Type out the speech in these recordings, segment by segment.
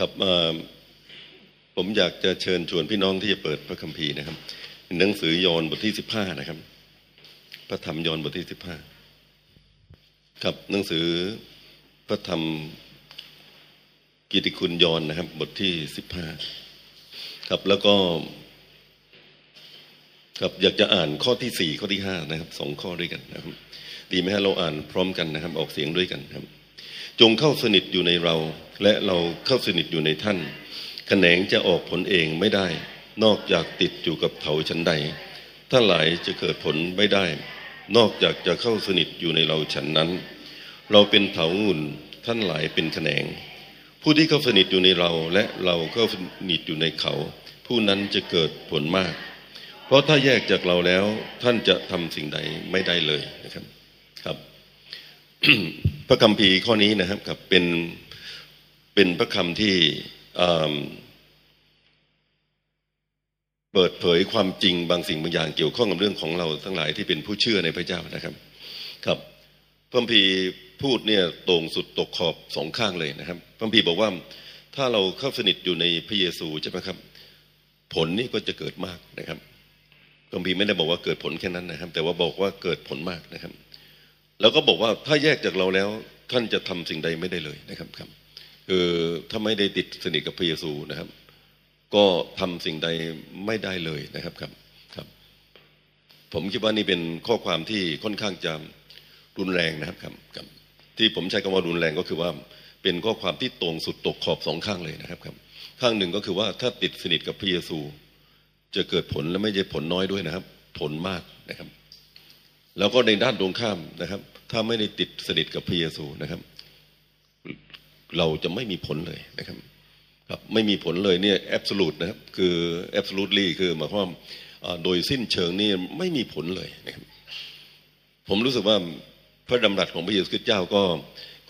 ครับผมอยากจะเชิญชวนพี่น้องที่จะเปิดพระคัมภีร์นะครับ หนังสือยอห์นบทที่สิบห้านะครับ พระธรรมยอห์นบทที่สิบห้าครับหนังสือพระธรรมกิติคุณยอห์นนะครับ บทที่สิบห้าครับแล้วก็ครับอยากจะอ่านข้อที่สี่ข้อที่ห้านะครับสองข้อด้วยกันนะครับ ดีไหมฮะเราอ่านพร้อมกันนะครับ ออกเสียงด้วยกันครับ จงเข้าสนิทอยู่ในเรา และเราเข้าสนิทอยู่ในท่านแขนงจะออกผลเองไม่ได้ นอกจากติดอยู่กับเถาชั้นใด ถ้าหลายจะเกิดผลไม่ได้ นอกจากจะเข้าสนิทอยู่ในเราฉันนั้น เราเป็นเถางุ่นท่านหลายเป็นแขนง ผู้ที่เข้าสนิทอยู่ในเราและเราเข้าสนิทอยู่ในเขา ผู้นั้นจะเกิดผลมาก เพราะถ้าแยกจากเราแล้วท่านจะทำสิ่งใดไม่ได้เลยนะครับครับพระคัมภีร์ข้อนี้นะครับครับเป็น เป็นพระคำที่เปิดเผยความจริงบางสิ่งบางอย่างเกี่ยวข้องกับเรื่องของเราทั้งหลายที่เป็นผู้เชื่อในพระเจ้านะครับ ครับพระพีพูดเนี่ยตรงสุดตกขอบสองข้างเลยนะครับพระพีบอกว่าถ้าเราเข้าสนิทอยู่ในพระเยซูใช่ไหมครับ ผลนี่ก็จะเกิดมากนะครับพระพีไม่ได้บอกว่าเกิดผลแค่นั้นนะครับ แต่ว่าบอกว่าเกิดผลมากนะครับ แล้วก็บอกว่าถ้าแยกจากเราแล้วท่านจะทำสิ่งใดไม่ได้เลยนะครับครับ คือถ้าไม่ได้ติดสนิทกับพระเยซูนะครับ ก็ทำสิ่งใดไม่ได้เลยนะครับครับครับ ผมคิดว่านี่เป็นข้อความที่ค่อนข้างจะรุนแรงนะครับครับครับ ที่ผมใช้คำว่ารุนแรงก็คือว่าเป็นข้อความที่ตรงสุดตกขอบสองข้างเลยนะครับครับ ข้างหนึ่งก็คือว่าถ้าติดสนิทกับพระเยซู จะเกิดผลและไม่ใช่ผลน้อยด้วยนะครับ ผลมากนะครับ แล้วก็ในด้านตรงข้ามนะครับ ถ้าไม่ได้ติดสนิทกับพระเยซูนะครับ เราจะไม่มีผลเลยนะครับครับไม่มีผลเลยเนี่ยแอบสูตนะครับคือแอบสูตลี่คือหมายความโดยสิ้นเชิงนี่ไม่มีผลเลยนะครับผมรู้สึกว่าพระดำรัสของพระเยซูคริสต์เจ้าก็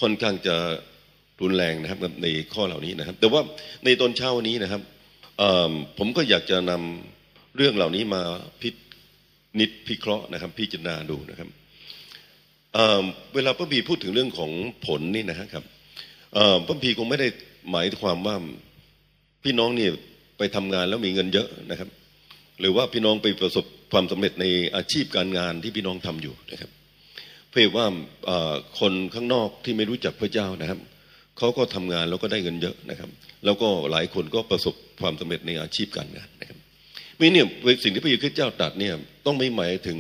ค่อนข้างจะรุนแรงนะครับในข้อเหล่านี้นะครับ แต่ว่าในตอนเช้านี้นะครับผมก็อยากจะนำเรื่องเหล่านี้มาพินิดพิเคราะห์นะครับ พิจารณาดูนะครับเวลาพระบีพูดถึงเรื่องของผลนี่นะครับ พระพีคงไม่ได้หมายความว่าพี่น้องนี่ไปทำงานแล้วมีเงินเยอะนะครับ หรือว่าพี่น้องไปประสบความสำเร็จในอาชีพการงานที่พี่น้องทำอยู่นะครับ เพื่อว่าคนข้างนอกที่ไม่รู้จักพระเจ้านะครับเขาก็ทำงานแล้วก็ได้เงินเยอะนะครับ แล้วก็หลายคนก็ประสบความสำเร็จในอาชีพการงานนะครับมีเนี่ยสิ่งที่พระเยซูเจ้าตรัสเนี่ยต้องไม่หมายถึง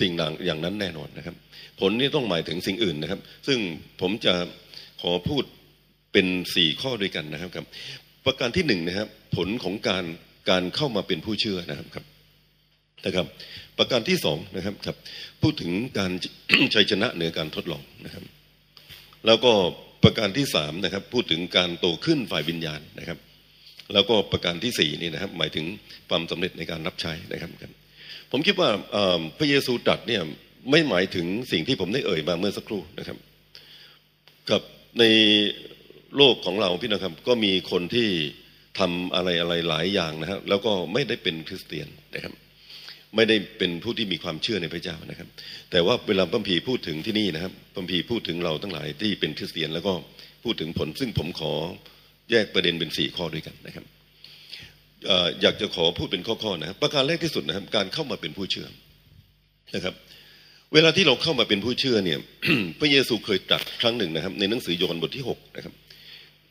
สิ่งอย่างนั้นแน่นอนนะครับ ผลนี่ต้องหมายถึงสิ่งอื่นนะครับ ซึ่งผมจะ อพูดเป็นสี่ข้อด้วยกันนะครับครับ ประการที่หนึ่งนะครับ ผลของการการเข้ามาเป็นผู้เชื่อนะครับครับนะครับ ประการที่สองนะครับครับ พูดถึงการชัยชนะเหนือการทดลองนะครับ แล้วก็ประการที่สามนะครับ พูดถึงการโตขึ้นฝ่ายวิญญาณนะครับ แล้วก็ประการที่สี่นี่นะครับ หมายถึงความสำเร็จในการรับใช้นะครับครับผมคิดว่าพระเยซูตรัสเนี่ยไม่หมายถึงสิ่งที่ผมได้เอ่ยมาเมื่อสักครู่นะครับ กับ ในโลกของเราพี่นะครับก็มีคนที่ทำอะไรอะไรหลายอย่างนะครับแล้วก็ไม่ได้เป็นคริสเตียนนะครับ ไม่ได้เป็นผู้ที่มีความเชื่อในพระเจ้านะครับ แต่ว่าเวลาพัมพีพูดถึงที่นี่นะครับพัมพีพูดถึงเราทั้งหลายที่เป็นคริสเตียน แล้วก็พูดถึงผล ซึ่งผมขอแยกประเด็นเป็นสี่ข้อด้วยกันนะครับอยากจะขอพูดเป็นข้อๆนะครับ ประการแรกที่สุดนะครับ การเข้ามาเป็นผู้เชื่อนะครับ เวลาที่เราเข้ามาเป็นผู้เชื่อเนี่ย พระเยซูเคยตรัสครั้งหนึ่งนะครับ ในหนังสือโยนบทที่หกนะครับ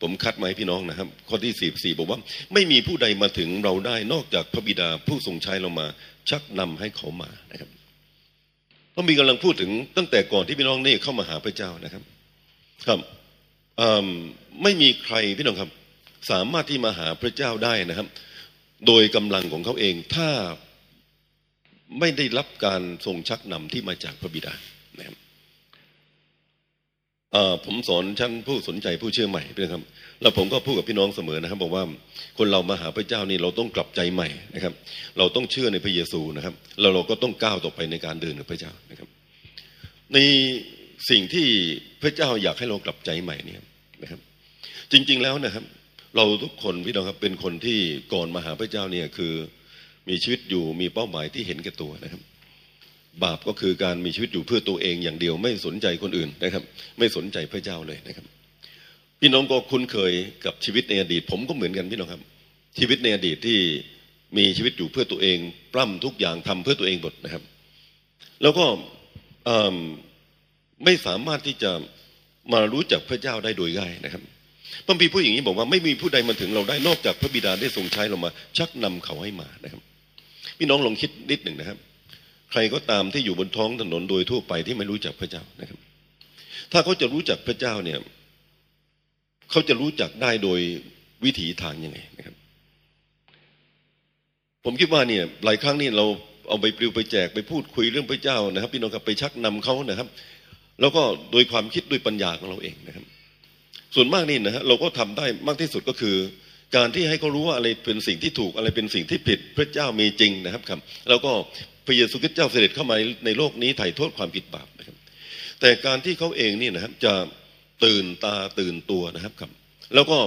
ผมคัดมาให้พี่น้องนะครับ ข้อที่สี่สี่บอกว่า ไม่มีผู้ใดมาถึงเราได้นอกจากพระบิดาผู้ทรงใช้เรามา ชักนำให้เขามานะครับพระมีกำลังพูดถึงตั้งแต่ก่อนที่พี่น้องนี่เข้ามาหาพระเจ้านะครับ ครับไม่มีใครพี่น้องครับ สามารถที่มาหาพระเจ้าได้นะครับ โดยกำลังของเขาเองถ้า ไม่ได้รับการทรงชักนำที่มาจากพระบิดานะครับผมสอนชั้นผู้สนใจผู้เชื่อใหม่นะครับ แล้วผมก็พูดกับพี่น้องเสมอนะครับ บอกว่าคนเรามาหาพระเจ้านี่เราต้องกลับใจใหม่นะครับ เราต้องเชื่อในพระเยซูนะครับแล้วเราก็ต้องก้าวต่อไปในการเดินกับพระเจ้านะครับ ในสิ่งที่พระเจ้าอยากให้เรากลับใจใหม่เนี่ยนะครับ จริง ๆแล้วนะครับ เราทุกคนพี่น้องครับเป็นคนที่ก่อนมาหาพระเจ้าเนี่ยคือ มีชีวิตอยู่มีเป้าหมายที่เห็นแก่ตัวนะครับ บาปก็คือการมีชีวิตอยู่เพื่อตัวเองอย่างเดียวไม่สนใจคนอื่นนะครับ ไม่สนใจพระเจ้าเลยนะครับ พี่น้องก็คุ้นเคยกับชีวิตในอดีต ผมก็เหมือนกันพี่น้องครับ ชีวิตในอดีตที่มีชีวิตอยู่เพื่อตัวเองปล้ำทุกอย่างทำเพื่อตัวเองหมดนะครับ แล้วก็ไม่สามารถที่จะมารู้จักพระเจ้าได้โดยง่ายนะครับพระบีพูดอย่างนี้บอกว่าไม่มีผู้ใดมาถึงเราได้นอกจากพระบิดาได้ทรงใช้เรามา ชักนำเขาให้มานะครับ พี่น้องลองคิดนิดหนึ่งนะครับ ใครก็ตามที่อยู่บนท้องถนนโดยทั่วไปที่ไม่รู้จักพระเจ้านะครับ ถ้าเขาจะรู้จักพระเจ้าเนี่ยเขาจะรู้จักได้โดยวิถีทางยังไงนะครับ ผมคิดว่าเนี่ยหลายครั้งนี่เราเอาไปปลิวไปแจกไปพูดคุยเรื่องพระเจ้านะครับ พี่น้องครับไปชักนำเขานะครับ แล้วก็โดยความคิดด้วยปัญญาของเราเองนะครับ ส่วนมากนี่นะฮะเราก็ทำได้มากที่สุดก็คือ การที่ให้เขารู้ว่าอะไรเป็นสิ่งที่ถูกอะไรเป็นสิ่งที่ผิดพระเจ้ามีจริงนะครับครับ แล้วก็พระเยซูคริสต์เจ้าเสด็จเข้ามาในโลกนี้ไถ่โทษความผิดบาปนะครับ แต่การที่เขาเองนี่นะครับจะตื่นตาตื่นตัวนะครับครับ แล้วก็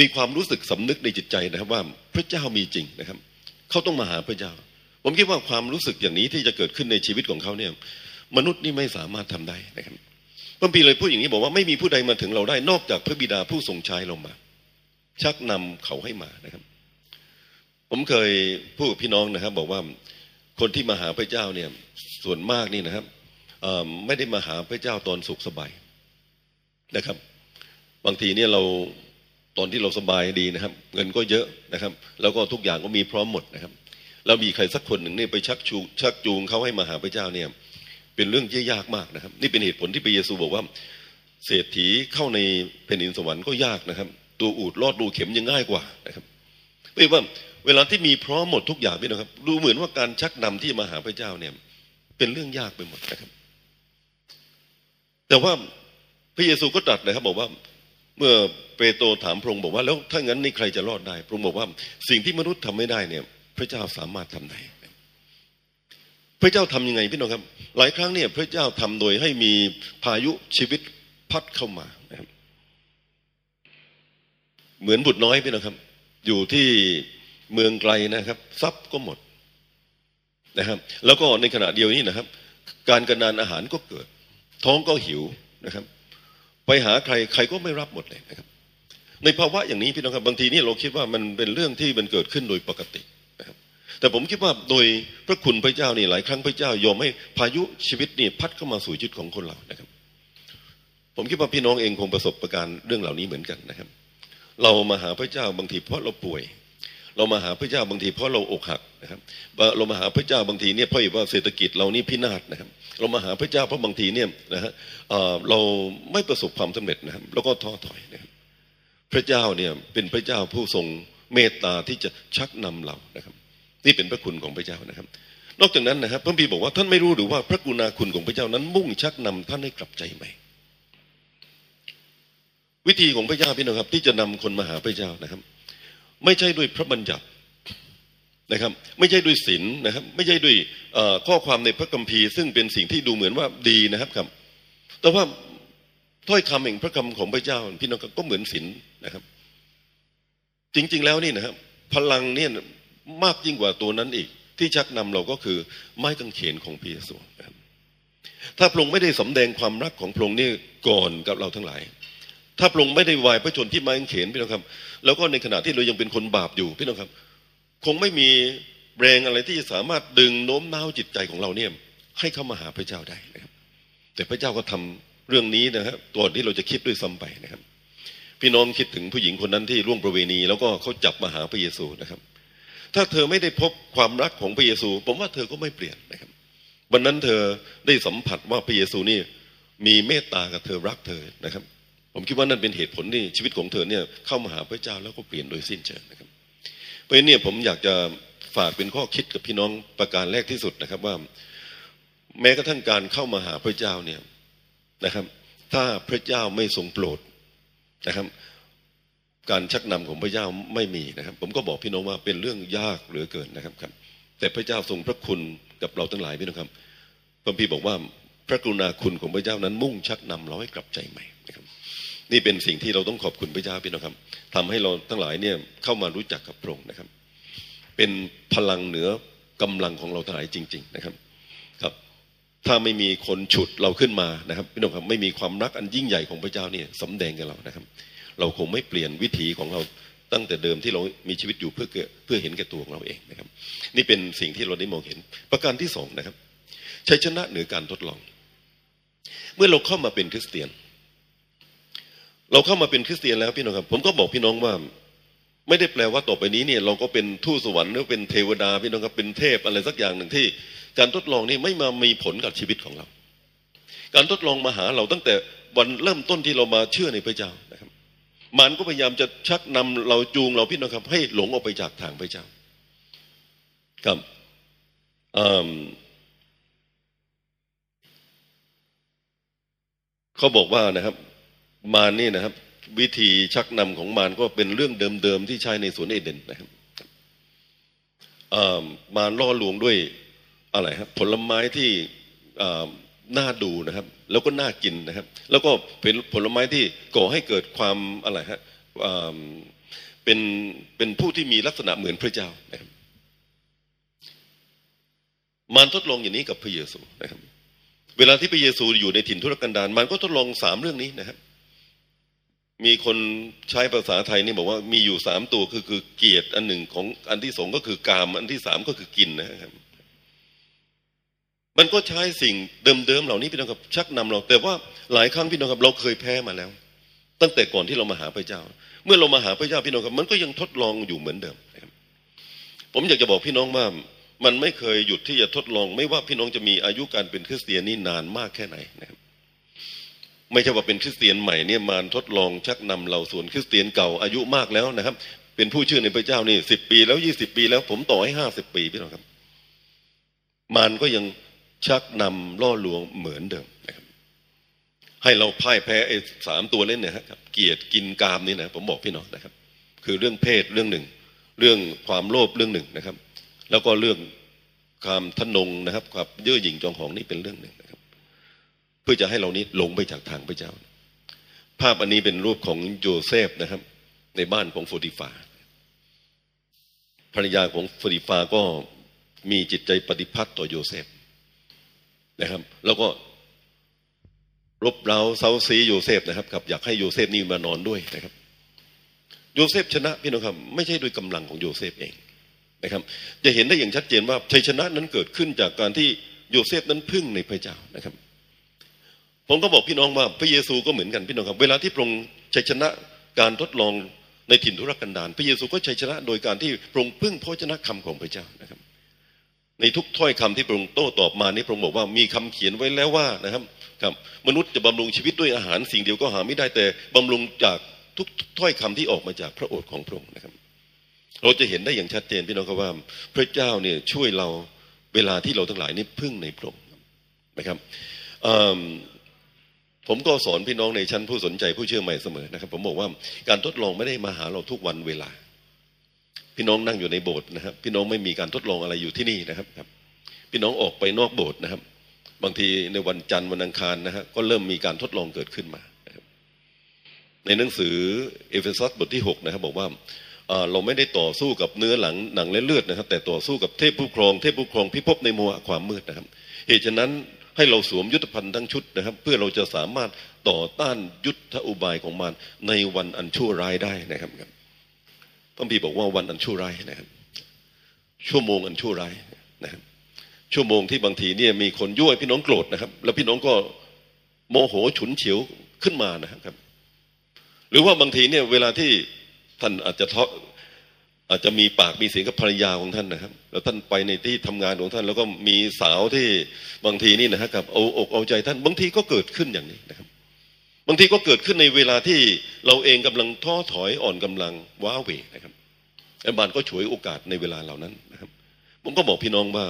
มีความรู้สึกสำนึกในจิตใจนะครับ ว่าพระเจ้ามีจริงนะครับเขาต้องมาหาพระเจ้า ผมคิดว่าความรู้สึกอย่างนี้ที่จะเกิดขึ้นในชีวิตของเขาเนี่ย มนุษย์นี่ไม่สามารถทำได้นะครับ พระบีเลยพูดอย่างนี้บอกว่าไม่มีผู้ใดมาถึงเราได้นอกจากพระบิดาผู้ทรงใช้เรามา ชักนำเขาให้มานะครับ ผมเคยพูดกับพี่น้องนะครับ บอกว่าคนที่มาหาพระเจ้าเนี่ยส่วนมากนี่นะครับไม่ได้มาหาพระเจ้าตอนสุขสบายนะครับ บางทีเนี่ยเราตอนที่เราสบายดีนะครับ เงินก็เยอะนะครับ แล้วก็ทุกอย่างก็มีพร้อมหมดนะครับแล้วมีใครสักคนหนึ่งเนี่ยไปชักชูชักจูงเขาให้มาหาพระเจ้าเนี่ย เป็นเรื่องที่ยากมากนะครับ นี่เป็นเหตุผลที่พระเยซูบอกว่า เศรษฐีเข้าในแผ่นดินสวรรค์ก็ยากนะครับ ตัวอูดลอดดูเข็มยังง่ายกว่านะครับเรียกว่าเวลาที่มีพร้อมหมดทุกอย่างพี่นะครับ ดูเหมือนว่าการชักนำที่มาหาพระเจ้าเนี่ย เป็นเรื่องยากไปหมดนะครับ แต่ว่าพระเยซูก็ตรัสนะครับบอกว่าเมื่อเปโตรถามพระองค์บอกว่าแล้วถ้างั้นนี่ใครจะรอดได้ พระองค์บอกว่าสิ่งที่มนุษย์ทำไม่ได้เนี่ย พระเจ้าสามารถทำได้ พระเจ้าทํำยังไงพี่น้องครับ หลายครั้งเนี่ยพระเจ้าทำโดยให้มีพายุชีวิตพัดเข้ามานะครับเหมือนบุตรน้อยพี่น้องครับ อยู่ที่เมืองไกลนะครับ ทรัพย์ก็หมดนะครับ แล้วก็ในขณะเดียวนี้นะครับ การกระนานอาหารก็เกิด ท้องก็หิวนะครับ ไปหาใครใครก็ไม่รับหมดเลยนะครับ ในภาวะอย่างนี้พี่น้องครับ บางทีนี่เราคิดว่ามันเป็นเรื่องที่มันเกิดขึ้นโดยปกติ แต่ผมคิดว่าโดยพระคุณพระเจ้านี่หลายครั้งพระเจ้ายอมให้พายุชีวิตนี่พัดเข้ามาสู่ชีวิตของคนเรานะครับ ผมคิดว่าพี่น้องเองคงประสบประการเรื่องเหล่านี้เหมือนกันนะครับ เรามาหาพระเจ้าบางทีเพราะเราป่วย เรามาหาพระเจ้าบางทีเพราะเราอกหักนะครับ เรามาหาพระเจ้าบางทีเนี่ยเพราะว่าเศรษฐกิจเรานี่พินาศนะครับ เรามาหาพระเจ้าเพราะบางทีเนี่ยนะฮะเราไม่ประสบความสำเร็จนะครับแล้วก็ท้อถอยนะครับ พระเจ้าเนี่ยเป็นพระเจ้าผู้ทรงเมตตาที่จะชักนำเรานะครับ นี่เป็นพระคุณของพระเจ้านะครับ นอกจากนั้นนะครับพระพีบอกว่าท่านไม่รู้หรือว่าพระกุณาคุณของพระเจ้านั้นมุ่งชักนำท่านให้กลับใจใหม่ วิธีของพระเจ้าพี่น้องครับ ที่จะนำคนมาหาพระเจ้านะครับ ไม่ใช่ด้วยพระบัญญัตินะครับ ไม่ใช่ด้วยศีลนะครับ ไม่ใช่ด้วยข้อความในพระคัมภีร์ ซึ่งเป็นสิ่งที่ดูเหมือนว่าดีนะครับครับ แต่ว่าถ้อยคำแห่งพระคำของพระเจ้า พี่น้องก็เหมือนศีลนะครับ จริง ๆ แล้วนี่นะครับ พลังเนี่ย มากยิ่งกว่าตัวนั้นอีก ที่ชักนำเราก็คือ ไม้กางเขนของพระเยซูถ้าพระองค์ไม่ได้สำแดงความรักของพระองค์นี่ก่อนกับเราทั้งหลาย ถ้าพระองค์ไม่ได้วายพระชนที่ไม้กางเขนพี่น้องครับ แล้วก็ในขณะที่เรายังเป็นคนบาปอยู่พี่น้องครับ คงไม่มีแรงอะไรที่จะสามารถดึงโน้มน้าวจิตใจของเราเนี่ยให้เข้ามาหาพระเจ้าได้นะครับ แต่พระเจ้าก็ทำเรื่องนี้นะครับตัวที่เราจะคิดด้วยซ้ำไปนะครับ พี่น้องคิดถึงผู้หญิงคนนั้นที่ร่วงประเวณี แล้วก็เขาจับมาหาพระเยซูนะครับ ถ้าเธอไม่ได้พบความรักของพระเยซู ผมว่าเธอก็ไม่เปลี่ยนนะครับ วันนั้นเธอได้สัมผัสว่าพระเยซูนี่มีเมตตากับเธอรักเธอนะครับ ผมคิดว่านั่นเป็นเหตุผลที่ชีวิตของเธอเนี่ยเข้ามาหาพระเจ้าแล้วก็เปลี่ยนโดยสิ้นเชิงนะครับ เพราะนี่ผมอยากจะฝากเป็นข้อคิดกับพี่น้องประการแรกที่สุดนะครับว่า แม้กระทั่งการเข้ามาหาพระเจ้าเนี่ยนะครับ ถ้าพระเจ้าไม่ทรงโปรดนะครับ การชักนำของพระเจ้าไม่มีนะครับ ผมก็บอกพี่น้องว่าเป็นเรื่องยากเหลือเกินนะครับครับ แต่พระเจ้าทรงพระคุณกับเราทั้งหลายพี่น้องครับพระพี่บอกว่าพระกรุณาคุณของพระเจ้านั้นมุ่งชักนำเราให้กลับใจใหม่นะครับ นี่เป็นสิ่งที่เราต้องขอบคุณพระเจ้าพี่น้องครับทำให้เราทั้งหลายเนี่ยเข้ามารู้จักกับพระองค์นะครับ เป็นพลังเหนือกำลังของเราทั้งหลายจริง ๆนะครับครับถ้าไม่มีคนฉุดเราขึ้นมานะครับพี่น้องครับไม่มีความรักอันยิ่งใหญ่ของพระเจ้าเนี่ยสำแดงกับเรานะครับ เราคงไม่เปลี่ยนวิถีของเราตั้งแต่เดิมที่เรามีชีวิตอยู่เพื่อเพื่อเห็นแก่ตัวของเราเองนะครับ นี่เป็นสิ่งที่เราได้มองเห็น ประการที่สองนะครับชัยชนะเหนือการทดลอง เมื่อเราเข้ามาเป็นคริสเตียน เราเข้ามาเป็นคริสเตียนแล้วพี่น้องครับ ผมก็บอกพี่น้องว่า ไม่ได้แปลว่าต่อไปนี้เนี่ย เราก็เป็นทูตสวรรค์หรือเป็นเทวดาพี่น้องครับเป็นเทพอะไรสักอย่างหนึ่งที่ การทดลองนี่ไม่มามีผลกับชีวิตของเรา การทดลองมาหาเราตั้งแต่วันเริ่มต้นที่เรามาเชื่อในพระเจ้า มันก็พยายามจะชักนำเราจูงเราพี่น้องครับ ให้หลงออกไปจากทางพระเจ้า ครับเขาบอกว่านะครับ มารนี่นะครับ วิธีชักนำของมารก็เป็นเรื่องเดิมๆที่ใช้ในสวนเอเดนนะครับมารล่อลวงด้วยอะไรครับผลไม้ที่น่าดูนะครับ แล้วก็น่ากินนะครับ แล้วก็เป็นผลไม้ที่ก่อให้เกิดความอะไรฮะเป็นเป็นผู้ที่มีลักษณะเหมือนพระเจ้านะครับมารทดลองอย่างนี้กับพระเยซูนะครับ เวลาที่พระเยซูอยู่ในถิ่นทุรกันดารมันก็ทดลองสามเรื่องนี้นะครับ มีคนใช้ภาษาไทยนี่บอกว่ามีอยู่สามตัวคือคือเกียรติอันหนึ่งของอันที่สองก็คือกาม อันที่สามก็คือกินนะครับ มันก็ใช้สิ่งเดิมๆเหล่านี้พี่น้องครับชักนำเรา แต่ว่าหลายครั้งพี่น้องครับเราเคยแพ้มาแล้ว ตั้งแต่ก่อนที่เรามาหาพระเจ้า เมื่อเรามาหาพระเจ้าพี่น้องครับ มันก็ยังทดลองอยู่เหมือนเดิมนะครับผมอยากจะบอกพี่น้องว่ามันไม่เคยหยุดที่จะทดลอง ไม่ว่าพี่น้องจะมีอายุการเป็นคริสเตียนนี่นานมากแค่ไหนนะครับไม่ใช่ว่าเป็นคริสเตียนใหม่เนี่ยมาทดลองชักนำเราส่วนคริสเตียนเก่าอายุมากแล้วนะครับ เป็นผู้เชื่อในพระเจ้านี่สิบปีแล้วยี่สิบปีแล้ว ผมต่อให้ห้าสิบปีพี่น้องครับมันก็ยัง ชักนำล่อลวงเหมือนเดิมนะครับ ให้เราพ่ายแพ้ไอ้สามตัวเล่นเนี่ยครับ เกียรติกินกามนี่นะผมบอกพี่น้องนะครับ คือเรื่องเพศเรื่องหนึ่ง เรื่องความโลภเรื่องหนึ่งนะครับ แล้วก็เรื่องความทนงนะครับความเย่อหยิ่งจองหองนี่เป็นเรื่องหนึ่งนะครับ เพื่อจะให้เรานี้หลงไปจากทางพระเจ้า ภาพอันนี้เป็นรูปของโยเซฟนะครับ ในบ้านของโปทิฟาร์ภรรยาของโปทิฟาร์ก็มีจิตใจปฏิพัทธ์ต่อโยเซฟ นะครับ แล้วก็รบเร้าเซ้าซี้โยเซฟนะครับครับอยากให้โยเซฟนี่มานอนด้วยนะครับ โยเซฟชนะพี่น้องครับ ไม่ใช่โดยกำลังของโยเซฟเองนะครับ จะเห็นได้อย่างชัดเจนว่าชัยชนะนั้นเกิดขึ้นจากการที่โยเซฟนั้นพึ่งในพระเจ้านะครับ ผมก็บอกพี่น้องว่าพระเยซูก็เหมือนกันพี่น้องครับ เวลาที่พระองค์ชัยชนะการทดลองในถิ่นทุรกันดารพระเยซูก็ชัยชนะโดยการที่พระองค์พึ่งพระชนะคำของพระเจ้านะครับ ในทุกถ้อยคำที่พระองค์โต้ตอบมานี่พระองค์บอกว่ามีคำเขียนไว้แล้วว่านะครับครับมนุษย์จะบำรุงชีวิตด้วยอาหารสิ่งเดียวก็หาไม่ได้แต่บำรุงจากทุกถ้อยคำที่ออกมาจากพระโอษฐ์ของพระองค์นะครับ เราจะเห็นได้อย่างชัดเจนพี่น้องครับว่า พระเจ้าเนี่ยช่วยเราเวลาที่เราทั้งหลายนี่พึ่งในพระองค์นะครับผมก็สอนพี่น้องในชั้นผู้สนใจผู้เชื่อใหม่เสมอนะครับ ผมบอกว่าการทดลองไม่ได้มาหาเราทุกวันเวลา พี่น้องนั่งอยู่ในโบสถ์นะครับ พี่น้องไม่มีการทดลองอะไรอยู่ที่นี่นะครับครับ พี่น้องออกไปนอกโบสถ์นะครับ บางทีในวันจันทร์วันอังคารนะฮะก็เริ่มมีการทดลองเกิดขึ้นมาในหนังสือเอเฟซัสบทที่6นะครับ บอกว่าเราไม่ได้ต่อสู้กับเนื้อหลังหนังและเลือดนะครับ แต่ต่อสู้กับเทพผู้ครองเทพผู้ครองพิภพในมัวความมืดนะครับ เหตุฉะนั้นให้เราสวมยุทธภัณฑ์ทั้งชุดนะครับ เพื่อเราจะสามารถต่อต้านยุทธอุบายของมันในวันอันชั่วร้ายได้นะครับ พระบีบอกว่าวันอันชั่วร้ายนะครับ ชั่วโมงอันชั่วร้ายนะครับ ชั่วโมงที่บางทีเนี่ยมีคนยั่วพี่น้องโกรธนะครับ แล้วพี่น้องก็โมโหฉุนเฉียวขึ้นมานะครับ หรือว่าบางทีเนี่ยเวลาที่ท่านอาจจะทอาจจะมีปากมีเสียงกับภรรยาของท่านนะครับ แล้วท่านไปในที่ทำงานของท่าน แล้วก็มีสาวที่บางทีนี่นะครับเอาอกเอาใจท่านบางทีก็เกิดขึ้นอย่างนี้นะครับ บางทีก็เกิดขึ้นในเวลาที่เราเองกำลังท้อถอยอ่อนกำลังว้าเหวนะครับแอบานก็ฉวยโอกาสในเวลาเหล่านั้นนะครับ ผมก็บอกพี่น้องว่า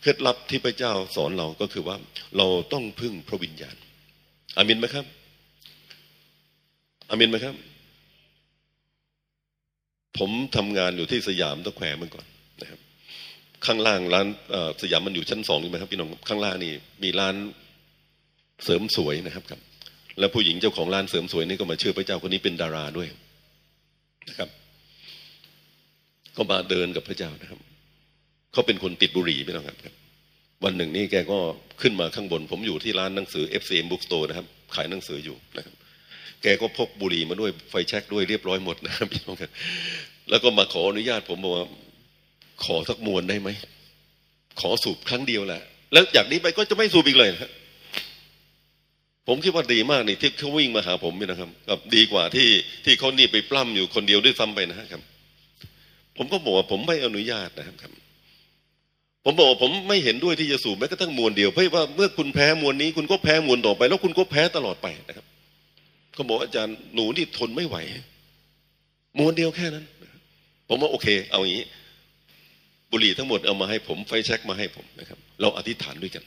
เคล็ดลับที่พระเจ้าสอนเราก็คือว่า เราต้องพึ่งพระวิญญาณ อามินไหมครับอามินไหมครับ ผมทำงานอยู่ที่สยามตะแควเมื่อก่อนนะครับ ข้างล่างร้านสยามมันอยู่ชั้นสองนี่ไหมครับพี่น้องข้างล่างนี่มีร้านเสริมสวยนะครับครับ แล้วผู้หญิงเจ้าของร้านเสริมสวยนี่ก็มาเชื่อพระเจ้าคนนี้เป็นดาราด้วยนะครับ ก็มาเดินกับพระเจ้านะครับเขาเป็นคนติดบุหรี่พี่น้องครับ วันหนึ่งนี่แกก็ขึ้นมาข้างบน ผมอยู่ที่ร้านหนังสือ FCM Bookstore นะครับ ขายหนังสืออยู่นะครับ แกก็พกบุหรี่มาด้วยไฟแช็กด้วยเรียบร้อยหมดนะครับพี่น้องครับแล้วก็มาขออนุญาตผมบอกว่าขอสักมวนได้ไหมขอสูบครั้งเดียวแหละแล้วจากนี้ไปก็จะไม่สูบอีกเลยนะ ผมคิดว่าดีมากนี่ที่เขาวิ่งมาหาผมนี่นะครับกับดีกว่าที่ที่เขานี่ไปปล้ำอยู่คนเดียวด้วยซ้ำไปนะครับ ผมก็บอกว่าผมไม่อนุญาตนะครับ ผมบอกว่าผมไม่เห็นด้วยที่จะสูบแม้กระทั่งมวลเดียวเพราะว่าเมื่อคุณแพ้มวลนี้ คุณก็แพ้มวลต่อไป แล้วคุณก็แพ้ตลอดไปนะครับเขาบอกอาจารย์หนูนี่ทนไม่ไหวมวลเดียวแค่นั้น ผมว่าโอเค เอาอย่างนี้ บุหรี่ทั้งหมดเอามาให้ผมไฟแช็กมาให้ผมนะครับ เราอธิษฐานด้วยกัน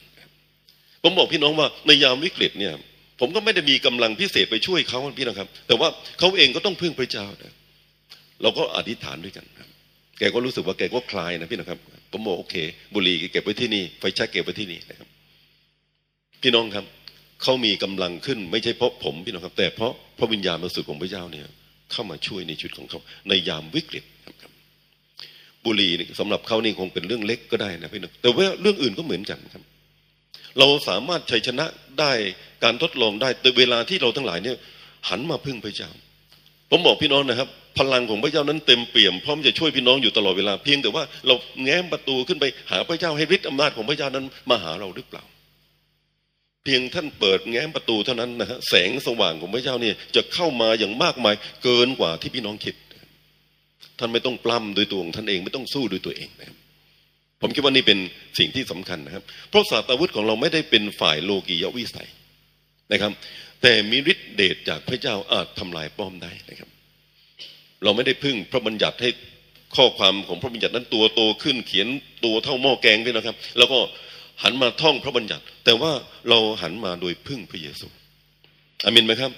ผมบอกพี่น้องว่าในยามวิกฤตเนี่ย ผมก็ไม่ได้มีกำลังพิเศษไปช่วยเขาพี่น้องครับ แต่ว่าเขาเองก็ต้องพึ่งพระเจ้านะเราก็อธิษฐานด้วยกันครับ แกก็รู้สึกว่าแกก็คลายนะพี่น้องครับผมบอกโอเค บุหรี่เก็บไว้ที่นี่ไฟแช็กเก็บไว้ที่นี่นะครับ พี่น้องครับเขามีกำลังขึ้น ไม่ใช่เพราะผมพี่น้องครับ แต่เพราะพระวิญญาณบริสุทธิ์ของพระเจ้าเนี่ย เข้ามาช่วยในชีวิตของเขา ในยามวิกฤตครับ บุหรี่สำหรับเขานี่คงเป็นเรื่องเล็กก็ได้นะพี่น้องแต่ว่าเรื่องอื่นก็เหมือนกันครับ เราสามารถชัยชนะได้การทดลองได้แต่เวลาที่เราทั้งหลายเนี่ย หันมาพึ่งพระเจ้า ผมบอกพี่น้องนะครับ พลังของพระเจ้านั้นเต็มเปี่ยมพร้อมจะช่วยพี่น้องอยู่ตลอดเวลาเพียงแต่ว่าเราแง้มประตูขึ้นไปหาพระเจ้าให้ฤทธิ์อำนาจของพระเจ้านั้นมาหาเราหรือเปล่า เพียงท่านเปิดแง้มประตูเท่านั้นนะฮะแสงสว่างของพระเจ้าเนี่ยจะเข้ามาอย่างมากมายเกินกว่าที่พี่น้องคิด ท่านไม่ต้องปล้ำโดยตัวของท่านเองไม่ต้องสู้ด้วยตัวเองนะครับ ผมคิดว่านี่เป็นสิ่งที่สำคัญนะครับ เพราะศาสตราวุธของเราไม่ได้เป็นฝ่ายโลกียวิสัยนะครับ แต่มีฤทธิเดชจากพระเจ้าอาจทำลายป้อมได้นะครับ เราไม่ได้พึ่งพระบัญญัติให้ข้อความของพระบัญญัตินั้นตัวโตขึ้นเขียนตัวเท่าหม้อแกงด้วยนะครับ แล้วก็หันมาท่องพระบัญญัติ แต่ว่าเราหันมาโดยพึ่งพระเยซูอามินไหมครับ